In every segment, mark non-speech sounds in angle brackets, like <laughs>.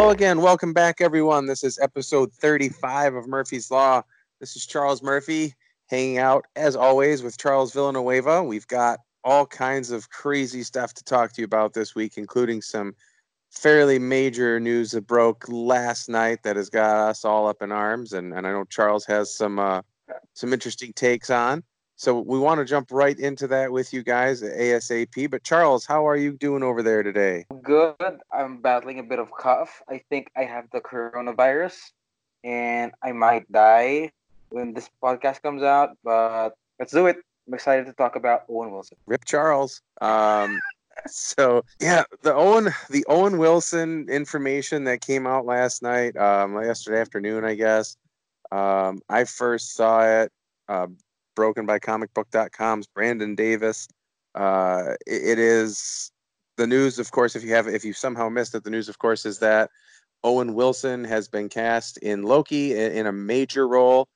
Hello again. Welcome back, everyone. This is episode 35 of Murphy's Law. This is Charles Murphy hanging out, as always, with Charles Villanueva. We've got all kinds of crazy stuff to talk to you about this week, including some fairly major news that broke last night that has got us all up in arms. And, and I know Charles has some uh, some interesting takes on. So we want to jump right into that with you guys ASAP. But Charles, how are you doing over there today? Good. I'm battling a bit of cough. I think I have the coronavirus and I might die when this podcast comes out, but let's do it. I'm excited to talk about Owen Wilson. Rip Charles. Um, <laughs> so yeah, the Owen the Owen Wilson information that came out last night, um, yesterday afternoon, I guess. Um, I first saw it uh, broken by comicbook.com's Brandon Davis. Uh, it, it is the news, of course, if you have if you somehow missed it, the news, of course, is that Owen Wilson has been cast in Loki in, in a major role.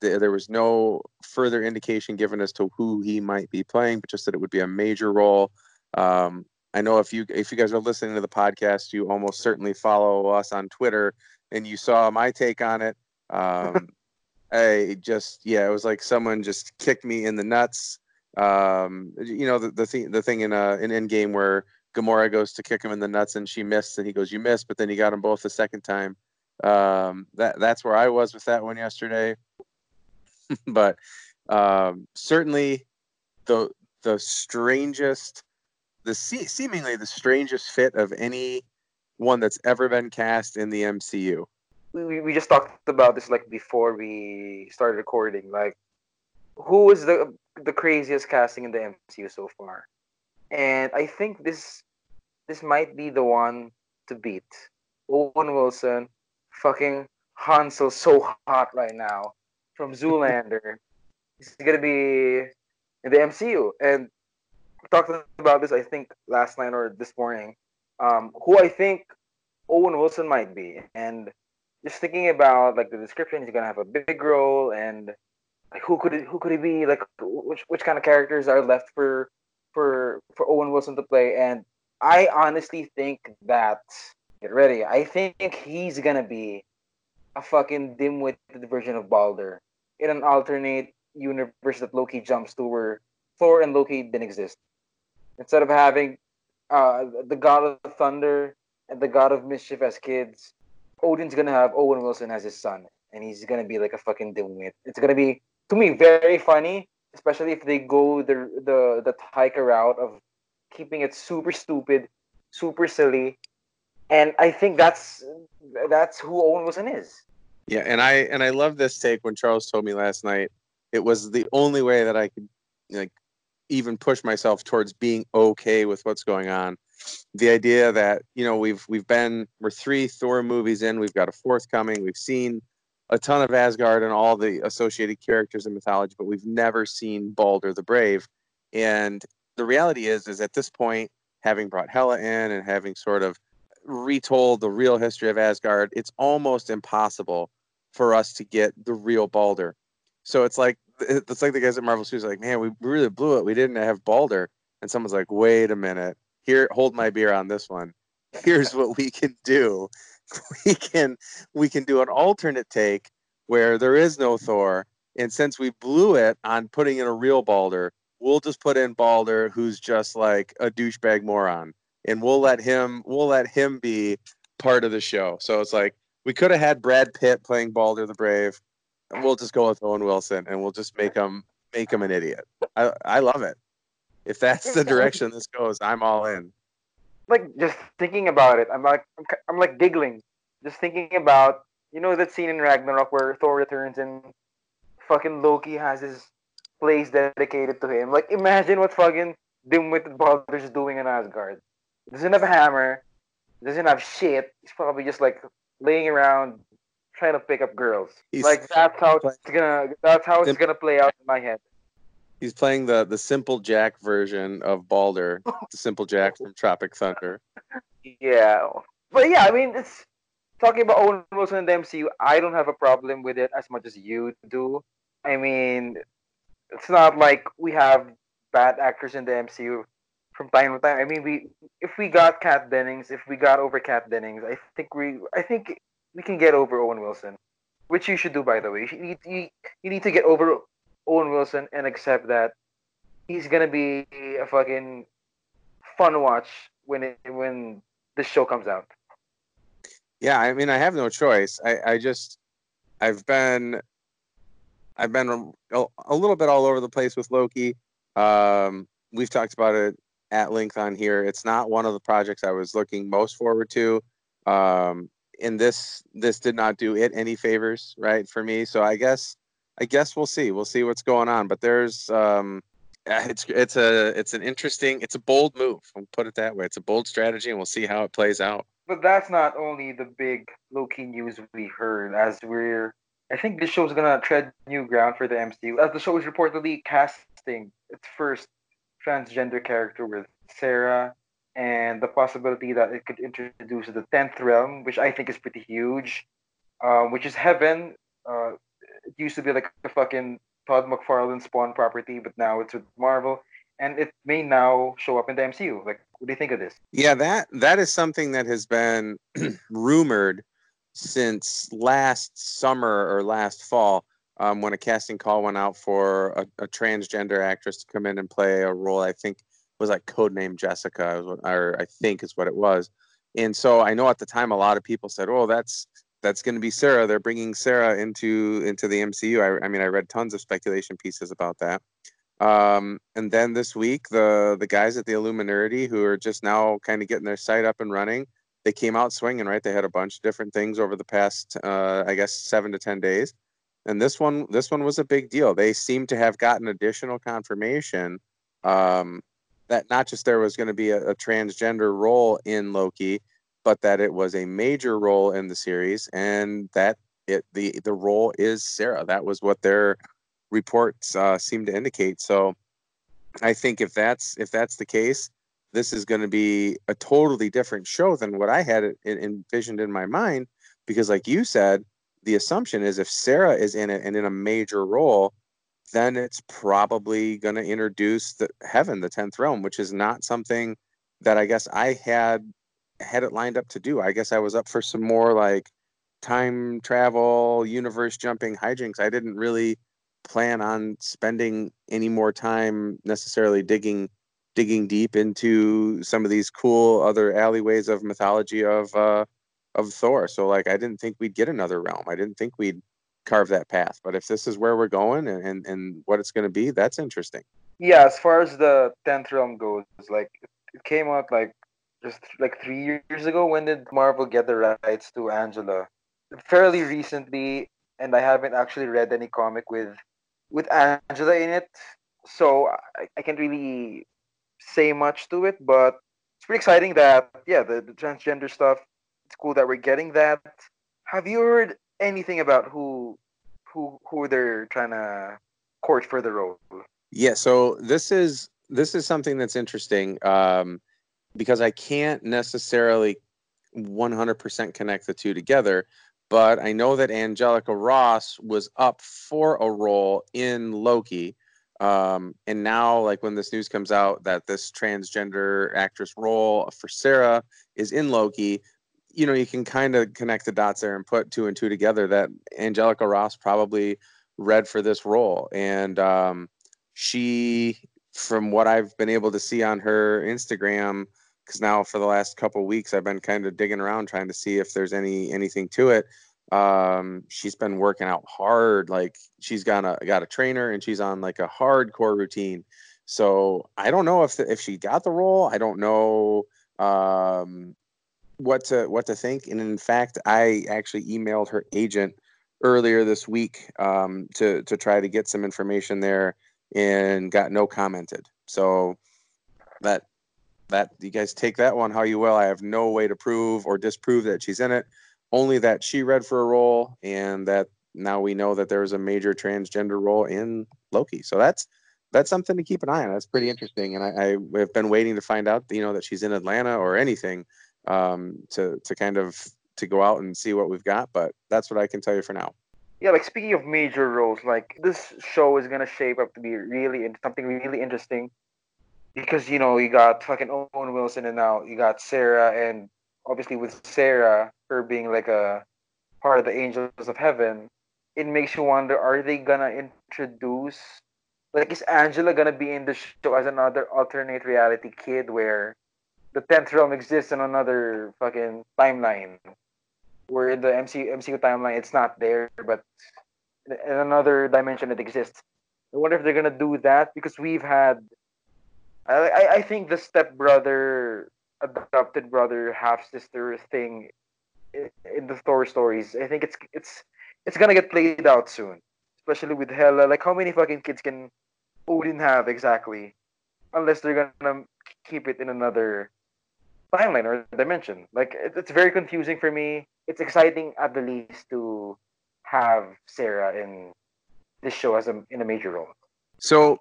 There was no further indication given as to who he might be playing, but just that it would be a major role. Um, I know if you if you guys are listening to the podcast, you almost certainly follow us on Twitter, and you saw my take on it. Um, <laughs> I just yeah, it was like someone just kicked me in the nuts. Um, you know the the thing the thing in uh in Endgame where Gamora goes to kick him in the nuts and she missed and he goes you missed, but then he got them both the second time. Um, that that's where I was with that one yesterday. <laughs> but um, certainly the the strangest, the seemingly the strangest fit of any one that's ever been cast in the MCU we, we just talked about this like before we started recording. Like, who is the the craziest casting in the MCU so far? And I think this this might be the one to beat. Owen Wilson, fucking Hansel, so hot right now from Zoolander. <laughs> He's gonna be in the MCU, and talked about this I think last night or this morning. Um, who I think Owen Wilson might be, and just thinking about like the description, he's gonna have a big role, and like who could it, who could he be? Like which which kind of characters are left for for for Owen Wilson to play? And I honestly think that get ready. I think he's gonna be a fucking dim-witted version of Balder in an alternate universe that Loki jumps to, where Thor and Loki didn't exist. Instead of having uh, the god of thunder and the god of mischief as kids, Odin's gonna have Owen Wilson as his son, and he's gonna be like a fucking dimwit. It's gonna be to me very funny, especially if they go the the the Taika route of keeping it super stupid, super silly, and I think that's that's who Owen Wilson is. Yeah, and I and I love this take when Charles told me last night. It was the only way that I could like even push myself towards being okay with what's going on the idea that you know we've we've been we're three Thor movies in, we've got a fourth coming. We've seen a ton of Asgard and all the associated characters and mythology, but we've never seen Balder the Brave. And the reality is, is at this point, having brought Hela in and having sort of retold the real history of Asgard, it's almost impossible for us to get the real Balder. So it's like it's like the guys at Marvel Studios like, man, we really blew it. We didn't have Balder, and someone's like, wait a minute here hold my beer on this one. Here's what we can do. <laughs> We can we can do an alternate take where there is no thor and since we blew it on putting in a real balder we'll just put in balder who's just like a douchebag moron. And we'll let him we'll let him be part of the show. So it's like we could have had brad pitt playing balder the brave. And we'll just go with owen wilson and we'll just make him make him an idiot. I i love it if that's the <laughs> direction this goes, I'm all in. Like just thinking about it, I'm like I'm, I'm like giggling, just thinking about you know that scene in Ragnarok where Thor returns and fucking Loki has his place dedicated to him. Like imagine what fucking dimwitted Balder's doing in Asgard. He doesn't have a hammer, doesn't have shit. He's probably just like laying around trying to pick up girls. He's like that's how it's gonna that's how it's gonna play out in my head. He's playing the the simple Jack version of Balder, <laughs> the simple Jack from Tropic Thunder. Yeah, but yeah, I mean, it's talking about Owen Wilson in the MCU. I don't have a problem with it as much as you do. I mean, it's not like we have bad actors in the MCU from time to time. I mean, we if we got Kat Dennings, if we got over Kat Dennings, I think we I think we can get over Owen Wilson, which you should do by the way. You need you, you need to get over Owen Wilson and accept that he's gonna be a fucking fun watch when it when the show comes out. Yeah, I mean, I have no choice. I, I just, I've been, I've been a, a little bit all over the place with Loki. Um, we've talked about it at length on here. It's not one of the projects I was looking most forward to. Um, and this, this did not do it any favors, right, for me. So I guess, I guess we'll see. We'll see what's going on. But there's, um, it's it's a it's an interesting it's a bold move. I'll put it that way. It's a bold strategy, and we'll see how it plays out. But that's not only the big Loki news we heard, as we're. I think this show's gonna tread new ground for the MCU, as the show is reportedly casting its first transgender character with Sera, and the possibility that it could introduce the tenth realm, which I think is pretty huge, um, which is heaven. Uh, it used to be like a fucking Todd McFarlane Spawn property, but now it's with Marvel, and it may now show up in the MCU. Like, what do you think of this? Yeah, that that is something that has been <clears throat> rumored since last summer or last fall. Um, when a casting call went out for a, a, transgender actress to come in and play a role, I think was like codename Jessica, or I think is what it was. And so I know at the time a lot of people said, "Oh, that's that's going to be Sera. They're bringing Sera into into the MCU. I, I mean, I read tons of speculation pieces about that. Um, and then this week, the the guys at the Illuminerdi who are just now kind of getting their site up and running, they came out swinging. Right, they had a bunch of different things over the past, uh, I guess, seven to ten days. And this one, this one was a big deal. They seem to have gotten additional confirmation um, that not just there was going to be a, a transgender role in Loki, but that it was a major role in the series and that it the the role is Sera. That was what their reports uh, seem to indicate. So I think if that's if that's the case, this is going to be a totally different show than what I had envisioned in my mind. Because, like you said, the assumption is if Sera is in it and in a major role, then it's probably going to introduce the heaven, the tenth realm, which is not something that I guess I had had it lined up to do. I guess I was up for some more like time travel, universe jumping hijinks. I didn't really plan on spending any more time necessarily digging digging deep into some of these cool other alleyways of mythology of uh of Thor. So like I didn't think we'd get another realm. I didn't think we'd carve that path. But if this is where we're going and and, and what it's going to be, that's interesting. Yeah, as far as the tenth realm goes, like it came out like just like three years ago. When did Marvel get the rights to Angela? Fairly recently, and I haven't actually read any comic with with Angela in it, so I, I can't really say much to it. But it's pretty exciting that yeah, the, the transgender stuff. It's cool that we're getting that. Have you heard anything about who who who they're trying to court for the role? Yeah, so this is this is something that's interesting. Um, because I can't necessarily 100% connect the two together. But I know that Angelica Ross was up for a role in Loki. Um, and now, like when this news comes out that this transgender actress role for Sera is in Loki, you know, you can kind of connect the dots there and put two and two together that Angelica Ross probably read for this role. And um, she, from what I've been able to see on her Instagram, because now for the last couple weeks I've been kind of digging around trying to see if there's any anything to it. Um, she's been working out hard. Like she's got a got a trainer and she's on like a hardcore routine. So I don't know if the, if she got the role. I don't know um, what to what to think. And in fact, I actually emailed her agent earlier this week um, to to try to get some information there and got no commented. So that that you guys take that one how you will. I have no way to prove or disprove that she's in it. Only that she read for a role, and that now we know that there was a major transgender role in Loki. So that's that's something to keep an eye on. That's pretty interesting, and I, I have been waiting to find out, you know, that she's in Atlanta or anything um, to to kind of to go out and see what we've got. But that's what I can tell you for now. Yeah, like speaking of major roles, like this show is gonna shape up to be really something really interesting because you know you got fucking Owen Wilson and now you got Sera and obviously with Sera her being like a part of the angels of heaven it makes you wonder are they gonna introduce like is Angela gonna be in the show as another alternate reality kid where the tenth realm exists in another fucking timeline? Where in the MCU, MCU timeline it's not there but in another dimension it exists. I wonder if they're gonna do that because we've had I, I think the stepbrother, adopted brother, half sister thing in the Thor stories. I think it's it's it's gonna get played out soon, especially with Hela. Like, how many fucking kids can Odin have exactly? Unless they're gonna keep it in another timeline or dimension. Like, it, it's very confusing for me. It's exciting at the least to have Sera in this show as a in a major role. So,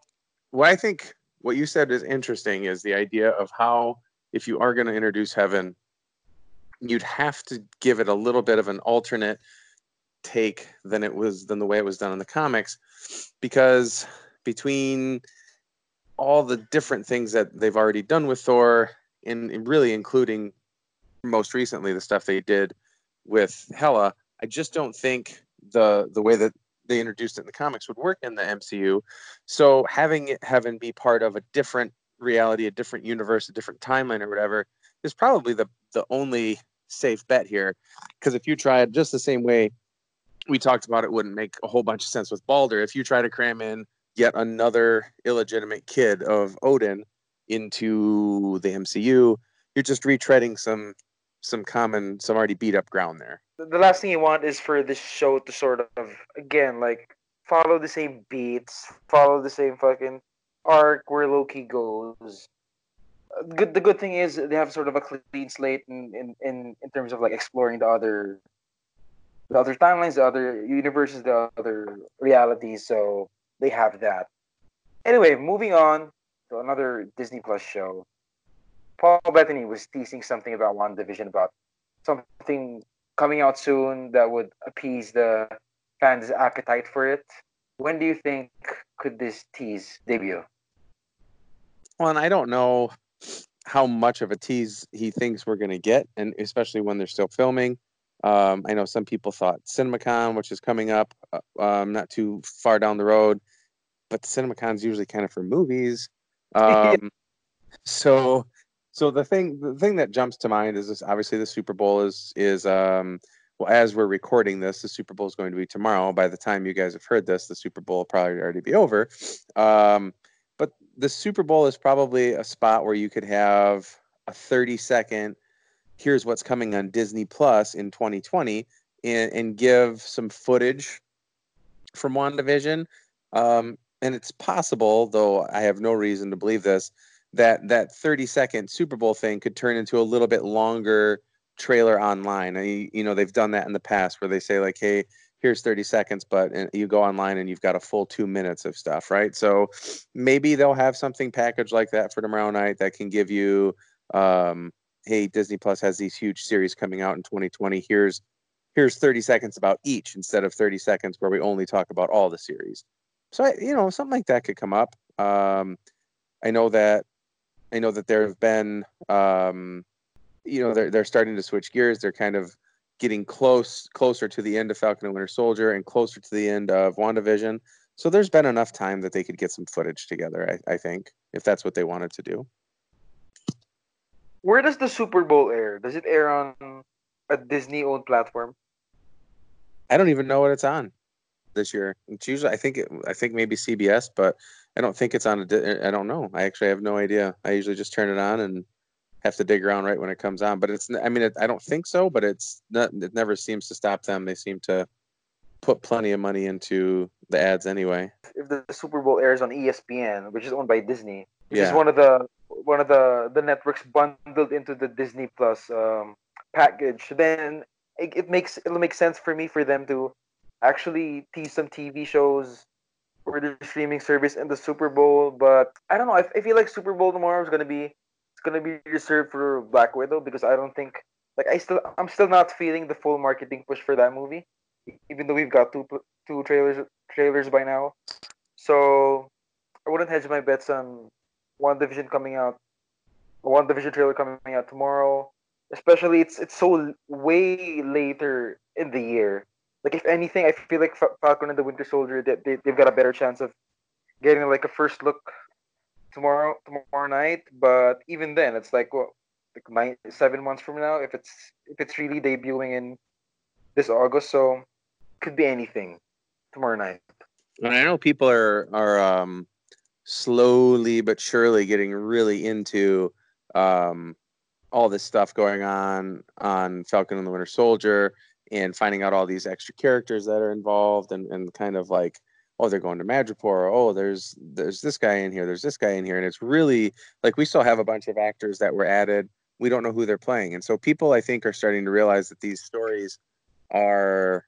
what I think what you said is interesting is the idea of how if you are going to introduce heaven you'd have to give it a little bit of an alternate take than it was than the way it was done in the comics because between all the different things that they've already done with Thor and, really including most recently the stuff they did with Hela I just don't think the the way that they introduced it in the comics would work in the MCU. So having it heaven be part of a different reality, a different universe, a different timeline or whatever is probably the the only safe bet here. Because if you try it just the same way we talked about, it wouldn't make a whole bunch of sense with Balder. If you try to cram in yet another illegitimate kid of Odin into the MCU, you're just retreading some some common, some already beat up ground there the last thing you want is for this show to sort of again like follow the same beats, follow the same fucking arc where Loki goes. Good. The good thing is they have sort of a clean slate in in, in, in terms of like exploring the other the other timelines, the other universes, the other realities. So they have that. Anyway, moving on to another Disney Plus show. Paul Bettany was teasing something about WandaVision about something coming out soon that would appease the fans' appetite for it. When do you think could this tease debut? Well, and I don't know how much of a tease he thinks we're going to get, and especially when they're still filming. Um, I know some people thought CinemaCon, which is coming up, uh, um, not too far down the road, but CinemaCon is usually kind of for movies. <laughs> Um, so so the thing the thing that jumps to mind is this obviously the Super Bowl is is um well as we're recording this the Super Bowl is going to be tomorrow. By the time you guys have heard this the Super Bowl will probably already be over. Um but the Super Bowl is probably a spot where you could have a 30 second here's what's coming on Disney Plus in 2020 and, and give some footage from WandaVision. Um and it's possible though I have no reason to believe this that that 30 second Super Bowl thing could turn into a little bit longer trailer online. And you know, they've done that in the past where they say like, "Hey, here's 30 seconds," but you go online and you've got a full 2 minutes of stuff, right? So maybe they'll have something packaged like that for tomorrow night that can give you um, hey, Disney Plus has these huge series coming out in 2020. Here's here's 30 seconds about each instead of 30 seconds where we only talk about all the series. So I, you know, something like that could come up. Um, I know that I know that there have been, um, you know, they're they're starting to switch gears. They're kind of getting close closer to the end of Falcon and Winter Soldier and closer to the end of WandaVision. So there's been enough time that they could get some footage together. I, I think if that's what they wanted to do. Where does the Super Bowl air? Does it air on a Disney-owned platform? I don't even know what it's on this year. It's usually I think it, I think maybe CBS, but I don't think it's on a. I don't know. I actually have no idea. I usually just turn it on and have to dig around right when it comes on. But it's. I mean, it, I don't think so. But it's not. It never seems to stop them. They seem to put plenty of money into the ads anyway. If the Super Bowl airs on ESPN, which is owned by Disney, which yeah. is one of the one of the the networks bundled into the Disney Plus um, package, then it, it makes it'll make sense for me for them to actually tease some TV shows for the streaming service and the Super Bowl. But I don't know. I, I feel like Super Bowl tomorrow is gonna be it's gonna be reserved for Black Widow because I don't think like I still I'm still not feeling the full marketing push for that movie, even though we've got two two trailers trailers by now. So I wouldn't hedge my bets on WandaVision coming out, WandaVision trailer coming out tomorrow. Especially, it's it's so way later in the year. Like if anything, I feel like Falcon and the Winter Soldier they, they they've got a better chance of getting like a first look tomorrow tomorrow night. But even then, it's like what like nine seven months from now if it's if it's really debuting in this August. So could be anything tomorrow night. And I know people are are um, slowly but surely getting really into um, all this stuff going on on Falcon and the Winter Soldier and finding out all these extra characters that are involved and, and kind of like oh they're going to Madripoor oh there's there's this guy in here there's this guy in here. And it's really like we still have a bunch of actors that were added. We don't know who they're playing. And so people I think are starting to realize that these stories are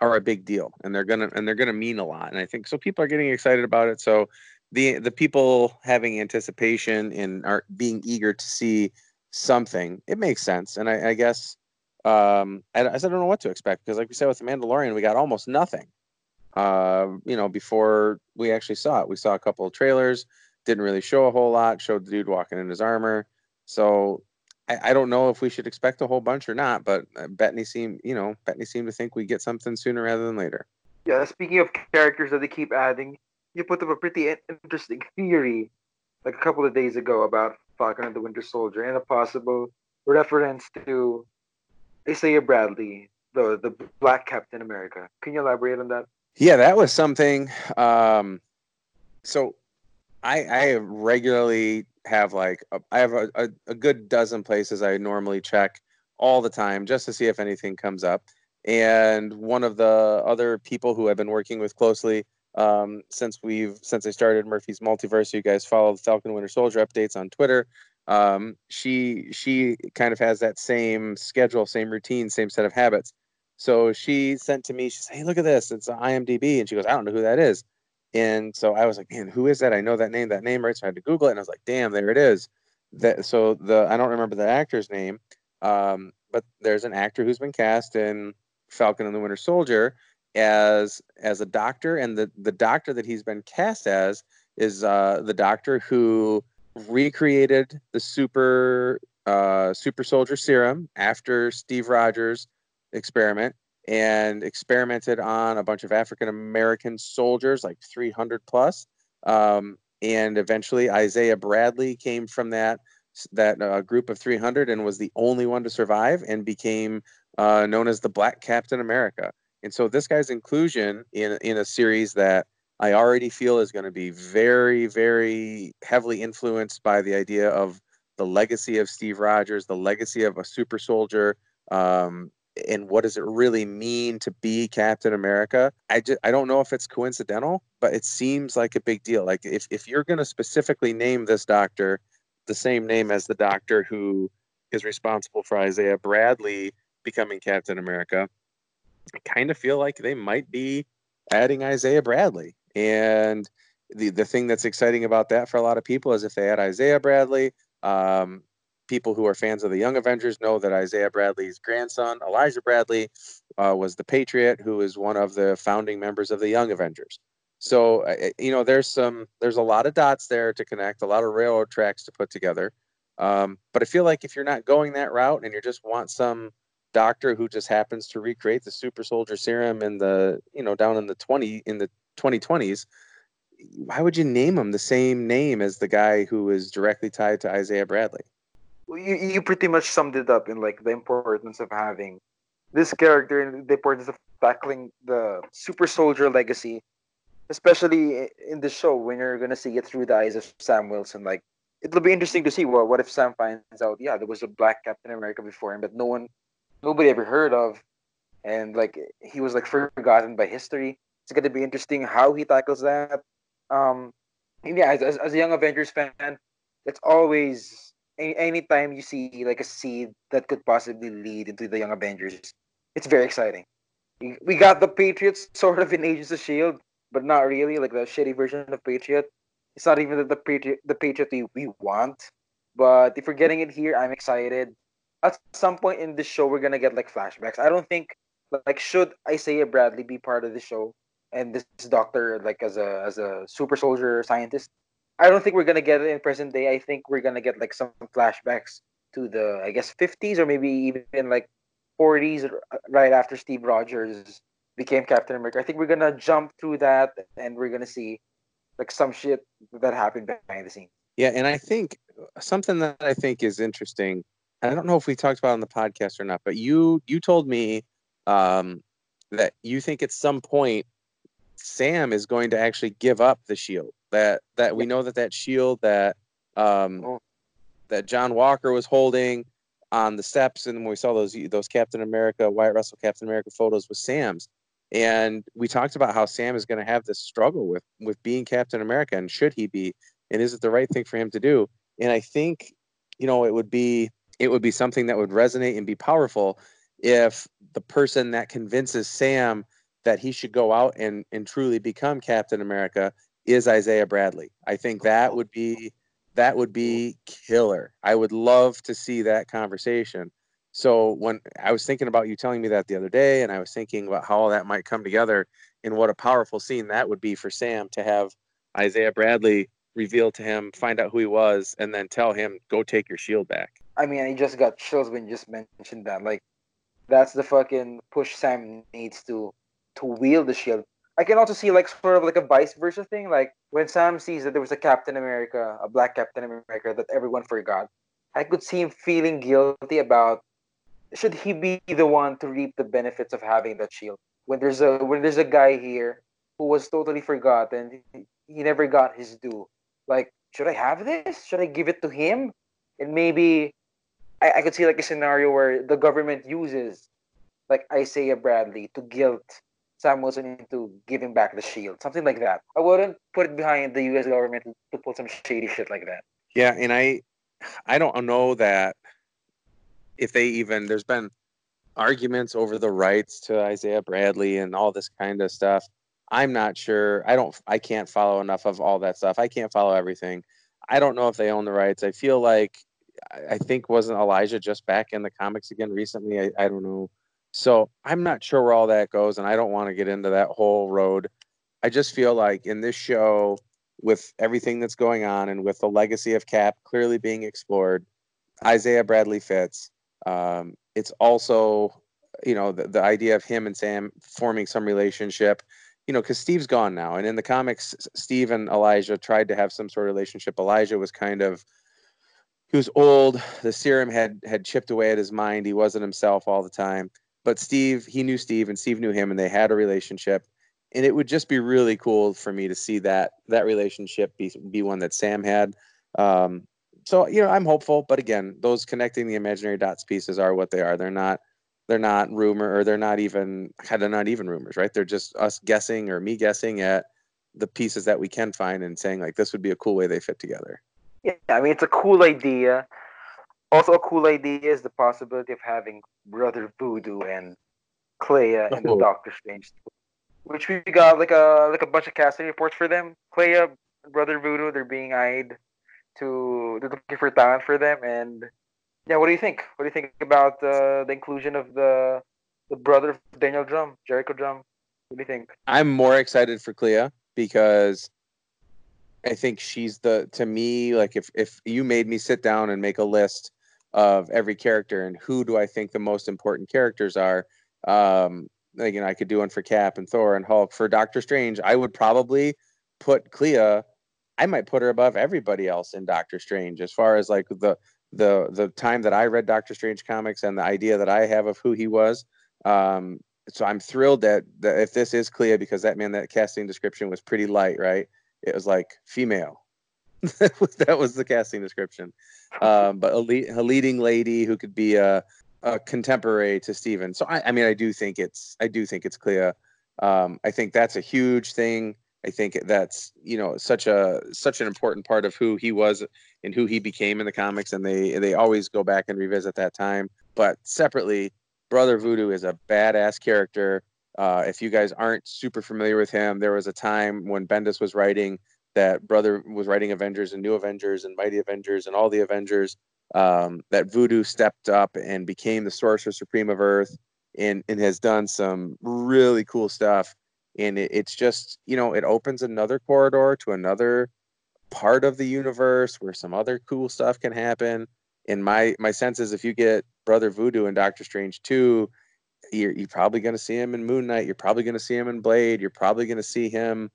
are a big deal and they're gonna and they're gonna mean a lot. And I think so people are getting excited about it. So the the people having anticipation and are being eager to see something it makes sense. And I, I guess um, I, I don't know what to expect because, like we said with the Mandalorian, we got almost nothing. Uh, you know, before we actually saw it, we saw a couple of trailers. Didn't really show a whole lot. Showed the dude walking in his armor. So I, I don't know if we should expect a whole bunch or not. But uh, Bettany seemed, you know, Bettany seemed to think we get something sooner rather than later. Yeah. Speaking of characters that they keep adding, you put up a pretty interesting theory like a couple of days ago about Falcon and the Winter Soldier and a possible reference to Isaiah Bradley, the the Black Captain America. Can you elaborate on that? Yeah, that was something. Um, so, I I regularly have like a, I have a, a, a good dozen places I normally check all the time just to see if anything comes up. And one of the other people who I've been working with closely um, since we've since I started Murphy's Multiverse, you guys follow the Falcon Winter Soldier updates on Twitter um, she she kind of has that same schedule, same routine, same set of habits. So she sent to me, she said, Hey, look at this. It's an IMDb. And she goes, I don't know who that is. And so I was like, Man, who is that? I know that name, that name, right? So I had to Google it and I was like, damn, there it is. That so the I don't remember the actor's name. Um, but there's an actor who's been cast in Falcon and the Winter Soldier as as a doctor, and the the doctor that he's been cast as is uh, the doctor who recreated the super uh, super soldier serum after Steve Rogers experiment and experimented on a bunch of African American soldiers, like 300 plus. Um, and eventually, Isaiah Bradley came from that that uh, group of 300 and was the only one to survive and became uh, known as the Black Captain America. And so, this guy's inclusion in in a series that I already feel is going to be very, very heavily influenced by the idea of the legacy of Steve Rogers, the legacy of a super soldier, um, and what does it really mean to be Captain America? I just I don't know if it's coincidental, but it seems like a big deal. Like if if you're going to specifically name this doctor the same name as the doctor who is responsible for Isaiah Bradley becoming Captain America, I kind of feel like they might be adding Isaiah Bradley. And the the thing that's exciting about that for a lot of people is if they had Isaiah Bradley, um, people who are fans of the Young Avengers know that Isaiah Bradley's grandson, Elijah Bradley, uh, was the Patriot, who is one of the founding members of the Young Avengers. So uh, you know, there's some there's a lot of dots there to connect, a lot of railroad tracks to put together. Um, but I feel like if you're not going that route and you just want some doctor who just happens to recreate the super soldier serum in the you know down in the 20 in the 2020s, why would you name him the same name as the guy who is directly tied to Isaiah Bradley? Well, you, you pretty much summed it up in like the importance of having this character and the importance of tackling the super soldier legacy, especially in the show when you're gonna see it through the eyes of Sam Wilson. Like it'll be interesting to see well, what if Sam finds out, yeah, there was a black Captain America before him, but no one, nobody ever heard of, and like he was like forgotten by history it's going to be interesting how he tackles that. Um, yeah, as, as, as a young Avengers fan, it's always any anytime you see like a seed that could possibly lead into the Young Avengers, it's very exciting. We got the Patriots sort of in Agents of Shield, but not really like the shitty version of Patriot. It's not even the, the Patriot the Patriot we, we want. But if we're getting it here, I'm excited. At some point in the show, we're gonna get like flashbacks. I don't think like should Isaiah Bradley be part of the show? And this doctor like as a as a super soldier scientist I don't think we're gonna get it in present day. I think we're gonna get like some flashbacks to the I guess 50s or maybe even like 40s right after Steve Rogers became Captain America. I think we're gonna jump through that and we're gonna see like some shit that happened behind the scenes. Yeah, and I think something that I think is interesting. I don't know if we talked about on the podcast or not, but you you told me um, that you think at some point Sam is going to actually give up the shield. That that we know that that shield that um, oh. that John Walker was holding on the steps, and when we saw those those Captain America, Wyatt Russell Captain America photos with Sam's, and we talked about how Sam is going to have this struggle with with being Captain America, and should he be, and is it the right thing for him to do? And I think, you know, it would be it would be something that would resonate and be powerful if the person that convinces Sam that he should go out and, and truly become Captain America is Isaiah Bradley. I think that would be that would be killer. I would love to see that conversation. So when I was thinking about you telling me that the other day, and I was thinking about how all that might come together, and what a powerful scene that would be for Sam to have Isaiah Bradley reveal to him, find out who he was, and then tell him, "Go take your shield back." I mean, I just got chills when you just mentioned that. Like, that's the fucking push Sam needs to to wield the shield. I can also see like sort of like a vice versa thing. Like when Sam sees that there was a Captain America, a black Captain America that everyone forgot, I could see him feeling guilty about should he be the one to reap the benefits of having that shield when there's a when there's a guy here who was totally forgotten he, never got his due like should i have this should i give it to him and maybe I, I could see like a scenario where the government uses like Isaiah Bradley to guilt Sam Wilson into giving back the shield, something like that. I wouldn't put it behind the U.S. government to pull some shady shit like that. Yeah, and I, I don't know that if they even there's been arguments over the rights to Isaiah Bradley and all this kind of stuff. I'm not sure. I don't. I can't follow enough of all that stuff. I can't follow everything. I don't know if they own the rights. I feel like I think wasn't Elijah just back in the comics again recently. I, I don't know. So I'm not sure where all that goes, and I don't want to get into that whole road. I just feel like in this show, with everything that's going on and with the legacy of Cap clearly being explored, Isaiah Bradley fits. Um, it's also, you know, the, the idea of him and Sam forming some relationship, you know, because Steve's gone now. And in the comics, Steve and Elijah tried to have some sort of relationship. Elijah was kind of he was old. The serum had had chipped away at his mind. He wasn't himself all the time. But Steve, he knew Steve, and Steve knew him, and they had a relationship. And it would just be really cool for me to see that that relationship be be one that Sam had. Um, so you know, I'm hopeful. But again, those connecting the imaginary dots pieces are what they are. They're not they're not rumor or they're not even they're not even rumors, right? They're just us guessing or me guessing at the pieces that we can find and saying like this would be a cool way they fit together. Yeah, I mean it's a cool idea. Also, a cool idea is the possibility of having Brother Voodoo and Clea and the oh. Doctor Strange, which we got like a like a bunch of casting reports for them. Clea, Brother Voodoo, they're being eyed to they're looking for talent for them. And yeah, what do you think? What do you think about uh, the inclusion of the the brother of Daniel Drumm, Jericho Drumm? What do you think? I'm more excited for Clea because I think she's the to me like if if you made me sit down and make a list of every character and who do I think the most important characters are, um, like, you know, I could do one for Cap and Thor and Hulk. For Doctor Strange, I would probably put Clea. I might put her above everybody else in Doctor Strange as far as like the the the time that I read Doctor Strange comics and the idea that I have of who he was. Um, so I'm thrilled that, that if this is Clea because that man that casting description was pretty light, right? it was like female. <laughs> that was the casting description. Um, but a, le- a, leading lady who could be a, a contemporary to Steven. So I, I, mean, I do think it's I do think it's Clea. Um, I think that's a huge thing. I think that's you know such a such an important part of who he was and who he became in the comics, and they they always go back and revisit that time. But separately, Brother Voodoo is a badass character. Uh, if you guys aren't super familiar with him, there was a time when Bendis was writing that Brother was writing Avengers and New Avengers and Mighty Avengers and all the Avengers. Um, that Voodoo stepped up and became the Sorcerer Supreme of Earth and, and has done some really cool stuff. And it, it's just, you know, it opens another corridor to another part of the universe where some other cool stuff can happen. And my my sense is if you get Brother Voodoo and Doctor Strange 2, you're, you're probably going to see him in Moon Knight. You're probably going to see him in Blade. You're probably going to see him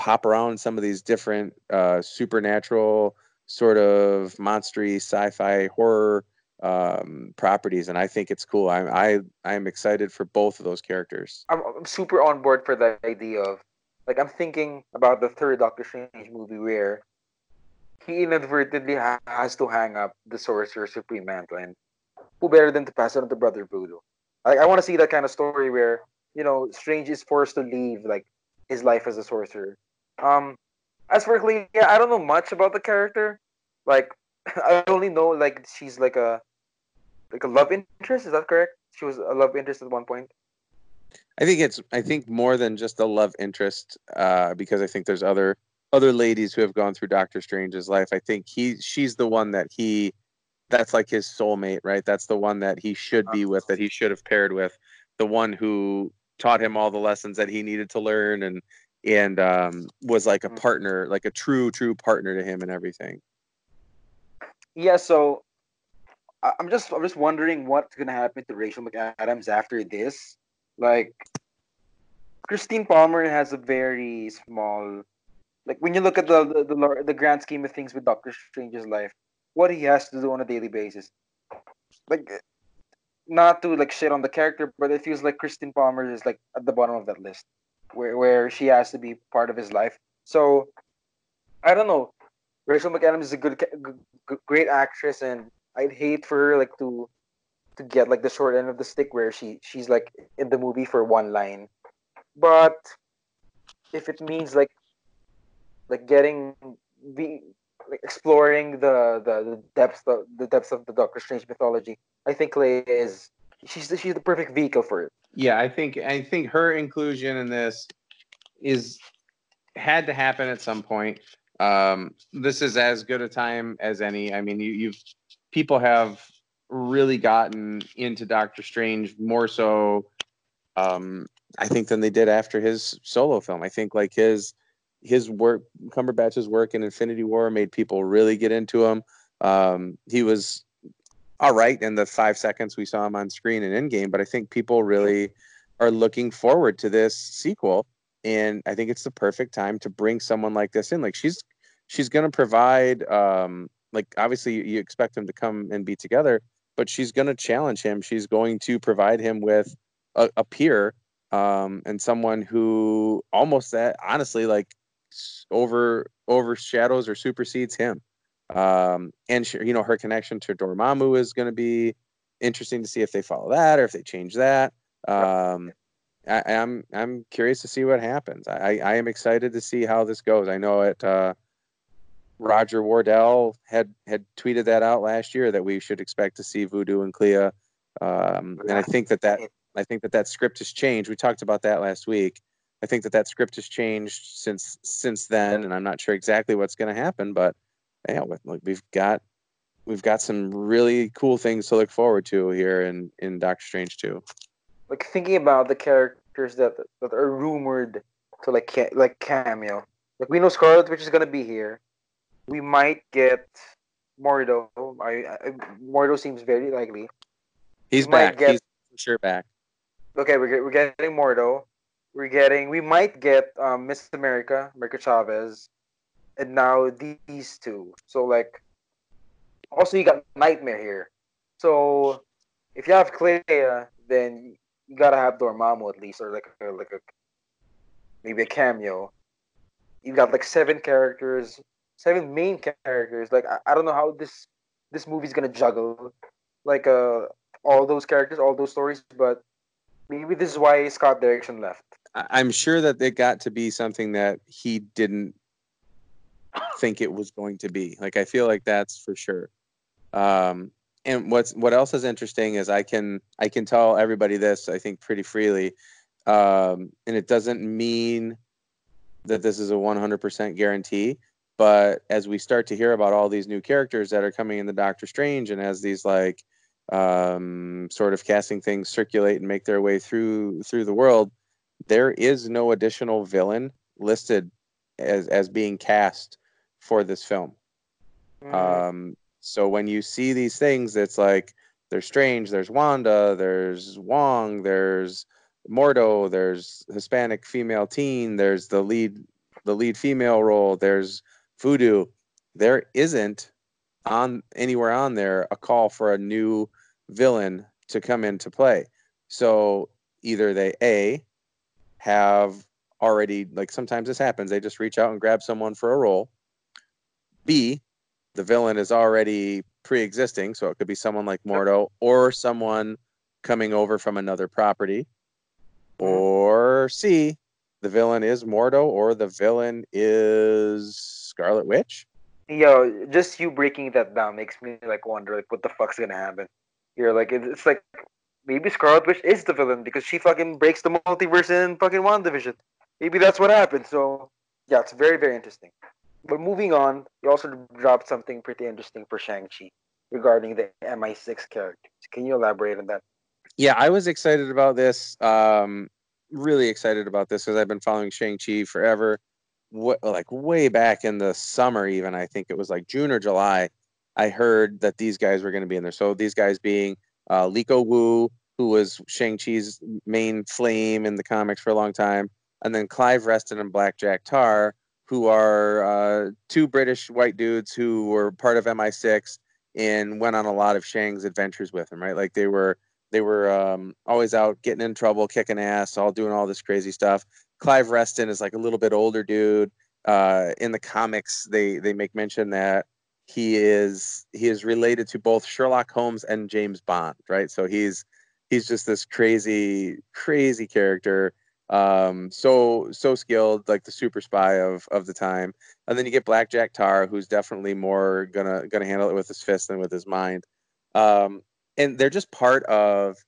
pop around some of these different uh, supernatural sort of monstery sci-fi horror um, properties, and I think it's cool. I'm I I'm excited for both of those characters. I'm, I'm super on board for the idea of like I'm thinking about the third Doctor Strange movie where he inadvertently ha- has to hang up the Sorcerer Supreme mantle, and who better than to pass it on to Brother Voodoo? Like I want to see that kind of story where you know Strange is forced to leave like his life as a sorcerer. Um, as for Clea, I don't know much about the character. Like, <laughs> I only know like she's like a like a love interest. Is that correct? She was a love interest at one point. I think it's I think more than just a love interest, uh, because I think there's other other ladies who have gone through Doctor Strange's life. I think he she's the one that he that's like his soulmate, right? That's the one that he should be with, that he should have paired with, the one who taught him all the lessons that he needed to learn and and um, was like a Mm. partner, like a true, true partner to him and everything. Yeah, so I'm just I'm just wondering what's gonna happen to Rachel McAdams after this. Like Christine Palmer has a very small like when you look at the the, the, the grand scheme of things with Doctor Strange's life, what he has to do on a daily basis. Like not to like shit on the character, but it feels like Christine Palmer is like at the bottom of that list. Where where she has to be part of his life. So I don't know. Rachel McAdams is a good, great actress, and I'd hate for her like to to get like the short end of the stick where she she's like in the movie for one line. But if it means like like getting be like exploring the the, the depths of the depths of the Doctor Strange mythology, I think Clea is she's the, she's the perfect vehicle for it. Yeah, I think I think her inclusion in this is had to happen at some point. Um, this is as good a time as any. I mean, you, you've people have really gotten into Doctor Strange more so, um, I think, than they did after his solo film. I think like his his work, Cumberbatch's work in Infinity War, made people really get into him. Um, he was all right in the five seconds we saw him on screen and in Endgame, but I think people really are looking forward to this sequel, and I think it's the perfect time to bring someone like this in. Like she's she's going to provide, um, like obviously you, you expect them to come and be together, but she's going to challenge him. She's going to provide him with a, a peer um, and someone who almost that honestly like over overshadows or supersedes him. Um, and she, you know her connection to Dormammu is going to be interesting to see if they follow that or if they change that. Um, I, I'm I'm curious to see what happens. I, I am excited to see how this goes. I know it. Uh, Roger Wardell had had tweeted that out last year that we should expect to see Voodoo and Clea, um, and I think that that I think that that script has changed. We talked about that last week. I think that that script has changed since since then, and I'm not sure exactly what's going to happen. But yeah, with- like we've got we've got some really cool things to look forward to here in in Doctor Strange 2. Like thinking about the characters that that are rumored to like ca- like cameo. Like we know Scarlet Witch is gonna be here. We might get Mordo. I, I Mordo seems very likely. He's We back. get- He's sure back. Okay, we're, we're getting Mordo. We're getting. We might get um, Miss America, America Chavez, and now these two. So like, also you got Nightmare here. So if you have Clea, then you gotta have Dormammu at least, or like like a maybe a cameo. You got like seven characters, seven main characters. Like I, I don't know how this this movie's gonna juggle like uh all those characters, all those stories, but maybe this is why Scott Derrickson left. I'm sure that it got to be something that he didn't think it was going to be. Like I feel like that's for sure. Um, and what's what else is interesting is I can I can tell everybody this I think pretty freely, um, and it doesn't mean that this is a 100% guarantee. But as we start to hear about all these new characters that are coming in the Doctor Strange, and as these like um, sort of casting things circulate and make their way through through the world, there is no additional villain listed as as being cast for this film. Mm. Um, so when you see these things, it's like there's Strange, there's Wanda, there's Wong, there's Mordo, there's Hispanic female teen, there's the lead the lead female role, there's Voodoo. There isn't on anywhere on there a call for a new villain to come into play. So either they a have already like sometimes this happens they just reach out and grab someone for a role b the villain is already pre-existing so it could be someone like mordo or someone coming over from another property mm-hmm. or c the villain is mordo or the villain is scarlet witch Yo, just you breaking that down makes me like wonder like what the fuck's gonna happen. You're like it's like maybe Scarlet Witch is the villain because she fucking breaks the multiverse in fucking WandaVision. Maybe that's what happened. So yeah, it's very very interesting. But moving on, you also dropped something pretty interesting for Shang Chi regarding the MI6 characters. Can you elaborate on that? yeah i was excited about this um really excited about this because i've been following shang-chi forever what like way back in the summer even i think it was like june or july i heard that these guys were going to be in there so these guys being uh leiko wu who was shang-chi's main flame in the comics for a long time and then clive reston and black jack tarr who are uh, two british white dudes who were part of mi6 and went on a lot of shang's adventures with him right like they were they were um, always out getting in trouble, kicking ass, all doing all this crazy stuff. Clive Reston is like a little bit older dude. Uh, in the comics, they they make mention that he is he is related to both Sherlock Holmes and James Bond, right? So he's he's just this crazy crazy character, um, so so skilled, like the super spy of of the time. And then you get Blackjack Tarr, who's definitely more gonna gonna handle it with his fist than with his mind. Um, and they're just part of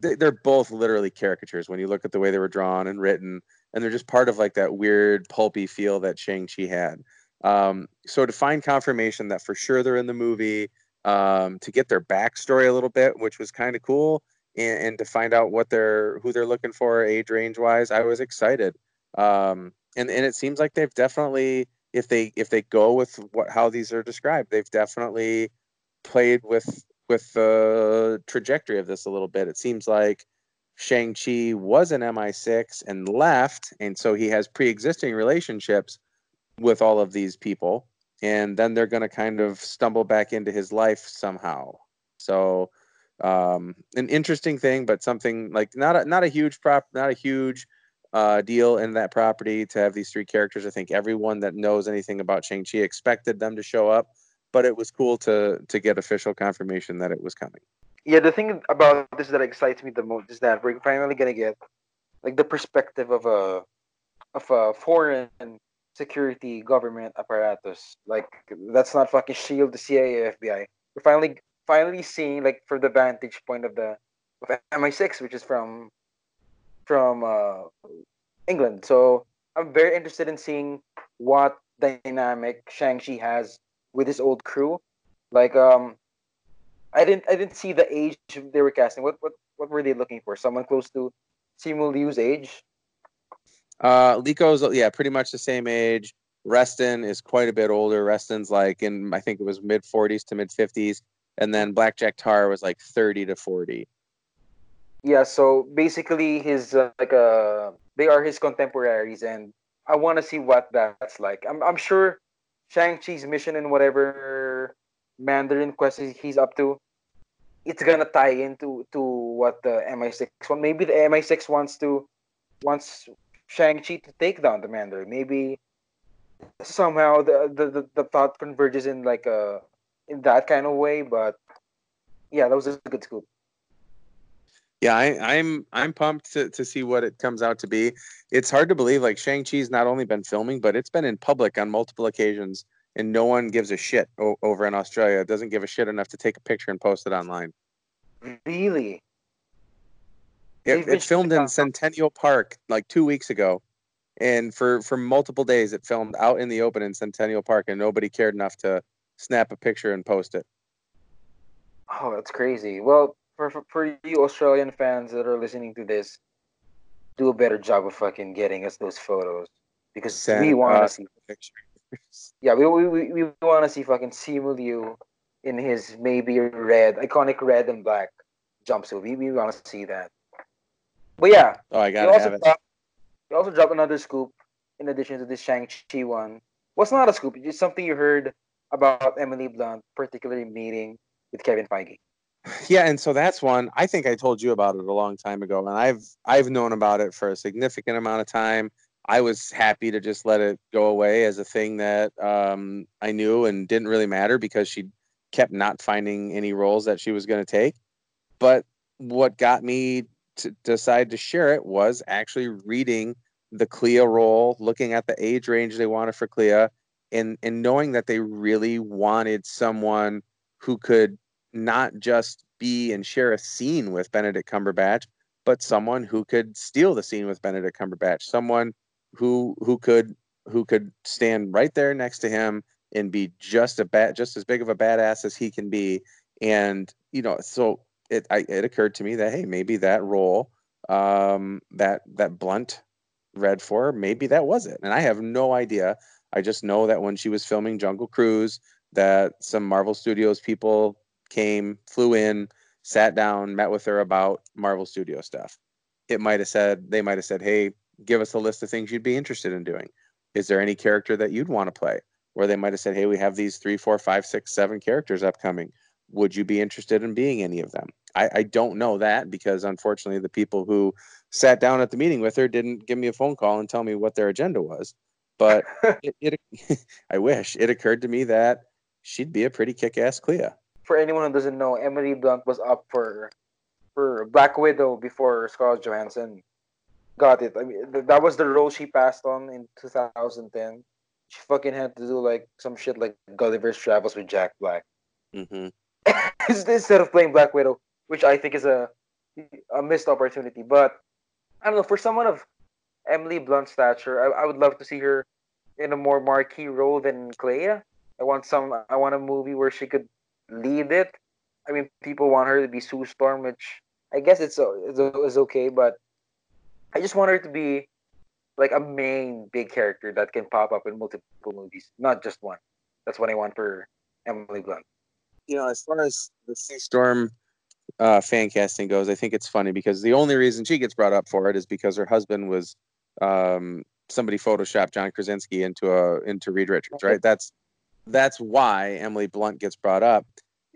they- they're both literally caricatures when you look at the way they were drawn and written and they're just part of like that weird pulpy feel that shang-chi had um, so to find confirmation that for sure they're in the movie um, to get their backstory a little bit which was kind of cool and, and to find out what they're who they're looking for age range wise i was excited um, and and it seems like they've definitely if they if they go with what how these are described they've definitely played with with the trajectory of this a little bit. It seems like Shang-Chi was an MI6 and left, and so he has pre-existing relationships with all of these people, and then they're going to kind of stumble back into his life somehow. So, um, an interesting thing, but something like not a, not a huge prop, not a huge uh, deal in that property to have these three characters. I think everyone that knows anything about Shang-Chi expected them to show up but it was cool to to get official confirmation that it was coming. Yeah, the thing about this that excites me the most is that we're finally gonna get like the perspective of a of a foreign security government apparatus. Like that's not fucking Shield, the CIA, FBI. We're finally finally seeing like from the vantage point of the of MI6, which is from from uh, England. So I'm very interested in seeing what dynamic Shang-Chi has with his old crew. Like um I didn't I didn't see the age they were casting. What what what were they looking for? Someone close to Simu Liu's age? Uh, Leiko's yeah, pretty much the same age. Reston is quite a bit older. Reston's like in I think it was mid 40s to mid 50s, and then Blackjack Tarr was like 30 to 40. Yeah, so basically his uh, like uh they are his contemporaries and I want to see what that's like. I'm I'm sure Shang-Chi's mission and whatever Mandarin quest he's up to, it's gonna tie into to what the MI6 want. Maybe the MI6 wants to wants Shang-Chi to take down the Mandarin. Maybe somehow the the, the, the thought converges in like a in that kind of way, but yeah, that was a good scoop. Yeah, I, I'm I'm pumped to, to see what it comes out to be. It's hard to believe like Shang Chi's not only been filming, but it's been in public on multiple occasions, and no one gives a shit o- over in Australia. It doesn't give a shit enough to take a picture and post it online. Really? It, it filmed in Centennial Park like two weeks ago, and for for multiple days it filmed out in the open in Centennial Park, and nobody cared enough to snap a picture and post it. Oh, that's crazy. Well, for, for for you Australian fans that are listening to this, do a better job of fucking getting us those photos because Send we want to uh, see. a picture. <laughs> Yeah, we we, we, we want to see fucking Simu Liu in his maybe red, iconic red and black jumpsuit. We, we want to see that. But yeah, Oh, I gotta have it. dropped, you also dropped another scoop in addition to this Shang Chi one. What's not a scoop? It's something you heard about Emily Blunt, particularly meeting with Kevin Feige. Yeah, and so that's one. I think I told you about it a long time ago, and I've I've known about it for a significant amount of time. I was happy to just let it go away as a thing that um, I knew and didn't really matter because she kept not finding any roles that she was going to take. But what got me to decide to share it was actually reading the Clea role, looking at the age range they wanted for Clea, and and knowing that they really wanted someone who could not just be and share a scene with Benedict Cumberbatch, but someone who could steal the scene with Benedict Cumberbatch, someone who who could who could stand right there next to him and be just a bat just as big of a badass as he can be. And you know, so it I, it occurred to me that hey, maybe that role um, that that Blunt read for, maybe that was it. And I have no idea. I just know that when she was filming Jungle Cruise, that some Marvel Studios people came, flew in, sat down, met with her about Marvel Studio stuff. It might have said they might have said, "Hey, give us a list of things you'd be interested in doing. Is there any character that you'd want to play?" Or they might have said, "Hey, we have these three, four, five, six, seven characters upcoming. Would you be interested in being any of them?" I, I don't know that because unfortunately, the people who sat down at the meeting with her didn't give me a phone call and tell me what their agenda was. But <laughs> it, it <laughs> I wish it occurred to me that she'd be a pretty kick-ass Clea. For anyone who doesn't know, Emily Blunt was up for for Black Widow before Scarlett Johansson got it. I mean, th- that was the role she passed on in 2010. She fucking had to do like some shit like Gulliver's Travels with Jack Black <laughs> hmm instead of playing Black Widow, which I think is a a missed opportunity. But I don't know for someone of Emily Blunt stature, I, I would love to see her in a more marquee role than Clea. I want some. I want a movie where she could lead it. I mean, people want her to be Sue Storm, which I guess it's it's, okay, but I just want her to be like a main big character that can pop up in multiple movies, not just one. That's what I want for Emily Blunt. You know, as far as the Sue Storm uh, fan casting goes, I think it's funny because the only reason she gets brought up for it is because her husband was um, somebody photoshopped John Krasinski into a into Reed Richards, right? That's that's why Emily Blunt gets brought up,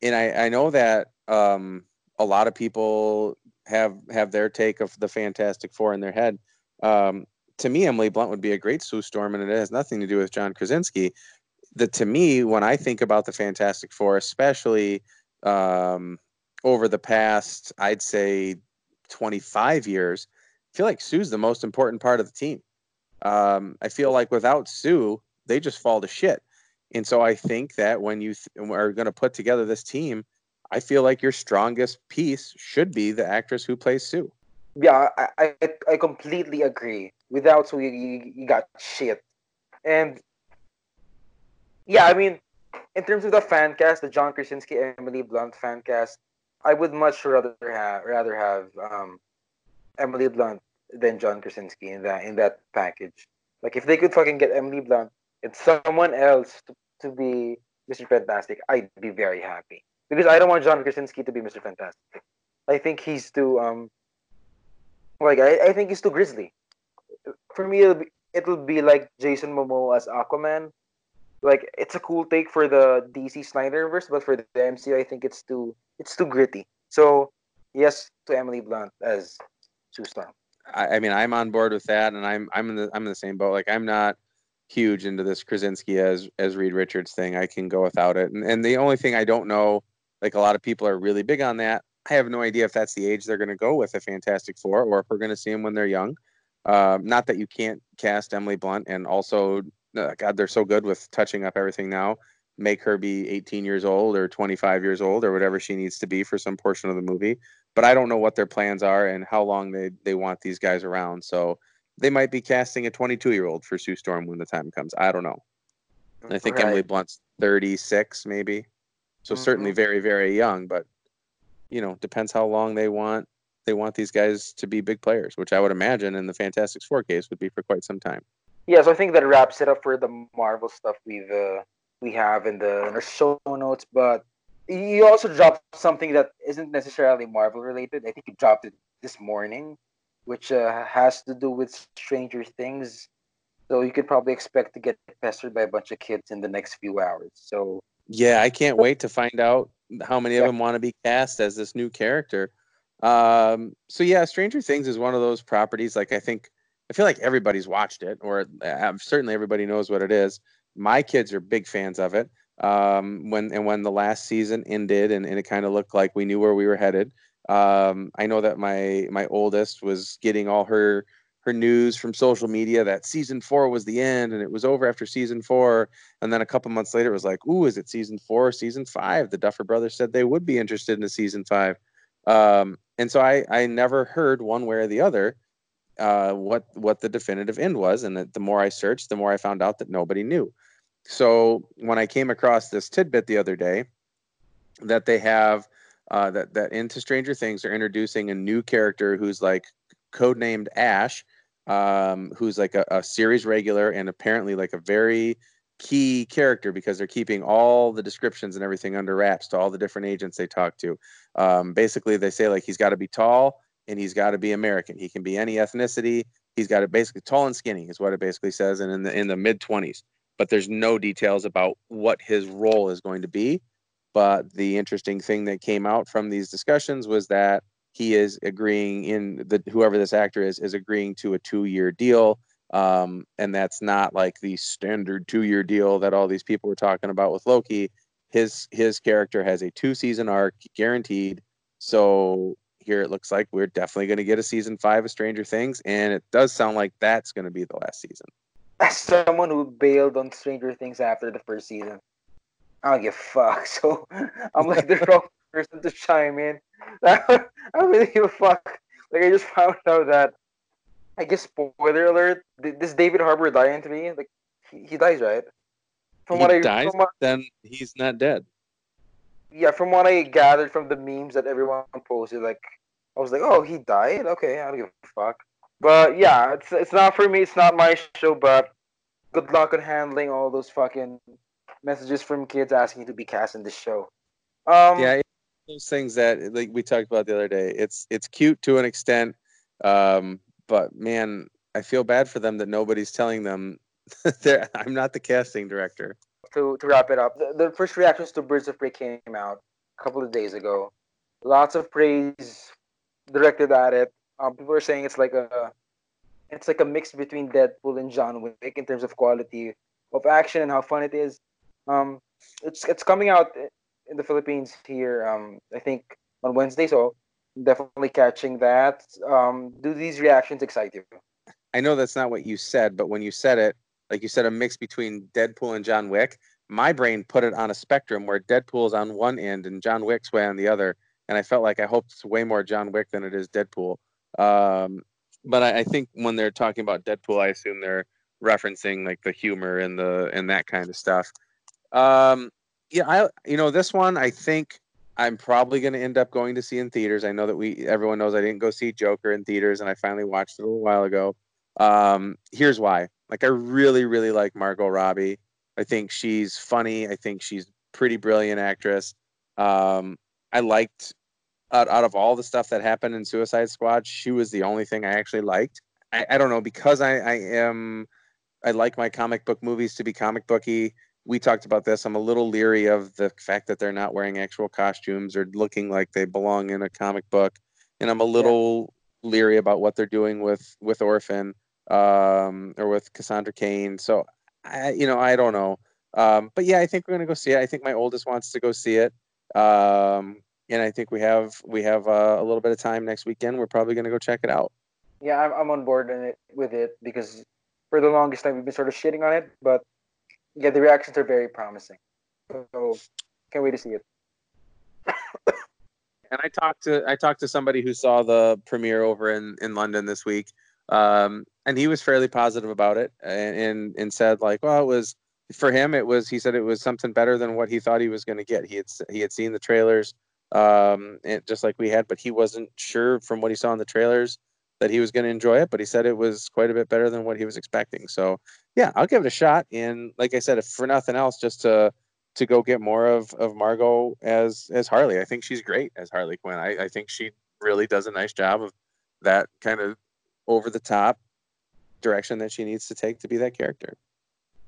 and I I know that um, a lot of people have have their take of the Fantastic Four in their head. Um, to me, Emily Blunt would be a great Sue Storm, and it has nothing to do with John Krasinski. That to me, when I think about the Fantastic Four, especially um, over the past, I'd say, twenty five years, I feel like Sue's the most important part of the team. Um, I feel like without Sue, they just fall to shit. And so I think that when you th- are going to put together this team, I feel like your strongest piece should be the actress who plays Sue. Yeah, I, I, I completely agree. Without Sue, you, you, got shit. And yeah, I mean, in terms of the fan cast, the John Krasinski, Emily Blunt fan cast, I would much rather have rather have um, Emily Blunt than John Krasinski in that in that package. Like if they could fucking get Emily Blunt and someone else to, to be Mr. Fantastic, I'd be very happy. Because I don't want John Krasinski to be Mr. Fantastic. I think he's too um like I, I think he's too grisly. For me it'll be, it'll be like Jason Momoa as Aquaman. Like it's a cool take for the DC Snyderverse, but for the MCU I think it's too it's too gritty. So yes to Emily Blunt as Sue Storm. I, I mean, I'm on board with that, and I'm I'm in the I'm in the same boat. Like I'm not huge into this Krasinski as as Reed Richards thing. I can go without it. And and the only thing I don't know, like a lot of people are really big on that. I have no idea if that's the age they're going to go with a Fantastic Four, or if we're going to see them when they're young. Um, not that you can't cast Emily Blunt, and also, uh, God, they're so good with touching up everything now. Make her be 18 years old or 25 years old or whatever she needs to be for some portion of the movie. But I don't know what their plans are and how long they they want these guys around. So they might be casting a 22 year old for Sue Storm when the time comes. I don't know. I think Right. Emily Blunt's 36, maybe. So certainly Mhm. very, very young, but you know, depends how long they want they want these guys to be big players, which I would imagine in the Fantastic Four case would be for quite some time. yeah, so I think that wraps it up for the Marvel stuff we've uh, we have in the in our show notes. But you also dropped something that isn't necessarily Marvel related. I think you dropped it this morning, which uh, has to do with Stranger Things. So you could probably expect to get pestered by a bunch of kids in the next few hours. So yeah, I can't wait to find out how many of them want to be cast as this new character. Um, so yeah, Stranger Things is one of those properties. Like I think I feel like everybody's watched it, or uh, certainly everybody knows what it is. My kids are big fans of it. Um, when and when the last season ended, and, and it kind of looked like we knew where we were headed. Um, I know that my my oldest was getting all her her news from social media that season four was the end and it was over after season four. And then a couple months later, it was like, "Ooh, is it season four, or season five? The Duffer Brothers said they would be interested in a season five. Um, and so I I never heard one way or the other uh, what what the definitive end was, and the, more I searched, the more I found out that nobody knew. So when I came across this tidbit the other day, that they have uh, that that into Stranger Things are introducing a new character who's like codenamed Ash, um, who's like a, a series regular and apparently like a very key character because they're keeping all the descriptions and everything under wraps to all the different agents they talk to. Um, basically, they say like he's got to be tall and he's got to be American. He can be any ethnicity. He's got to basically tall and skinny is what it basically says, and in the in the mid twenties. But there's no details about what his role is going to be. But the interesting thing that came out from these discussions was that he is agreeing in the whoever this actor is is agreeing to a two year deal. Um, and that's not like the standard two year deal that all these people were talking about with Loki. His his character has a two season arc guaranteed. So here it looks like we're definitely going to get a season five of Stranger Things, and it does sound like that's going to be the last season. As someone who bailed on Stranger Things after the first season, I don't give a fuck. <laughs> So I'm like the wrong <laughs> person to chime in. <laughs> I don't really give a fuck. Like I just found out that I guess spoiler alert. This David Harbour die into me? Like he, he dies, right? From he what I dies, what, then he's not dead yeah, from what I gathered from the memes that everyone posted, like I was like, oh, he died. Okay, I don't give a fuck. But yeah, it's it's not for me. It's not my show. But good luck on handling all those fucking messages from kids asking you to be cast in this show. Um, yeah, those things that like we talked about the other day. It's it's cute to an extent, um, but man, I feel bad for them that nobody's telling them. <laughs> I'm not the casting director to, to wrap it up, the, the first reactions to Birds of Prey came out a couple of days ago. Lots of praise directed at it. Um, people are saying it's like a it's like a mix between Deadpool and John Wick in terms of quality of action and how fun it is. Um, it's it's coming out in the Philippines here. Um, I think on Wednesday, so definitely catching that. Um, do these reactions excite you? I know that's not what you said, but when you said it, like you said, a mix between Deadpool and John Wick. My brain put it on a spectrum where Deadpool is on one end and John Wick's way on the other, and I felt like I hope it's way more John Wick than it is Deadpool. Um, but I, I, think when they're talking about Deadpool, I assume they're referencing like the humor and the and that kind of stuff. Um, yeah, I you know this one I think I'm probably going to end up going to see in theaters. I know that we everyone knows I didn't go see Joker in theaters, and I finally watched it a little while ago. Um, here's why. Like I really, really like Margot Robbie. I think she's funny. I think she's pretty brilliant actress. Um, I liked out, out of all the stuff that happened in Suicide Squad, she was the only thing I actually liked. I, I don't know because I, I am I like my comic book movies to be comic booky. We talked about this. I'm a little leery of the fact that they're not wearing actual costumes or looking like they belong in a comic book, and I'm a little yeah. leery about what they're doing with with Orphan um, or with Cassandra Cain. So, I, you know, I don't know. Um, but yeah, I think we're gonna go see it. I think my oldest wants to go see it, um, and I think we have we have uh, a little bit of time next weekend. We're probably gonna go check it out. Yeah, I'm I'm on board it, with it because for the longest time we've been sort of shitting on it, but yeah, the reactions are very promising. So can't wait to see it. <coughs> and I talked to I talked to somebody who saw the premiere over in in London this week, um, and he was fairly positive about it and, and, and said like, well, it was for him. It was he said it was something better than what he thought he was going to get. He had he had seen the trailers, um, and just like we had, but he wasn't sure from what he saw in the trailers that he was going to enjoy it, but he said it was quite a bit better than what he was expecting. So yeah, I'll give it a shot. And like I said, if for nothing else, just to to go get more of of Margot as as Harley. I think she's great as Harley Quinn. I, I think she really does a nice job of that kind of over the top direction that she needs to take to be that character.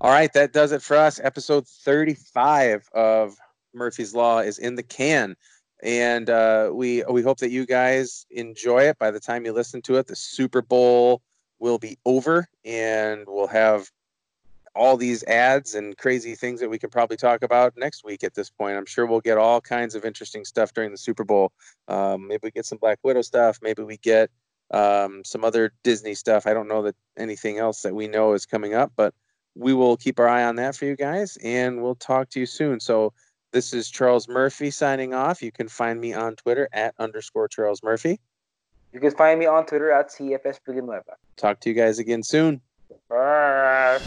All right, that does it for us. Episode 35 of Murphy's Law is in the can. And uh, we we hope that you guys enjoy it. By the time you listen to it, the Super Bowl will be over, and we'll have all these ads and crazy things that we can probably talk about next week at this point. I'm sure we'll get all kinds of interesting stuff during the Super Bowl. Um, maybe we get some Black Widow stuff. Maybe we get um, some other Disney stuff. I don't know that anything else that we know is coming up, but we will keep our eye on that for you guys and we'll talk to you soon. So this is Charles Murphy signing off. You can find me on Twitter at underscore Charles Murphy. You can find me on Twitter at CFS. Talk to you guys again soon. Bye.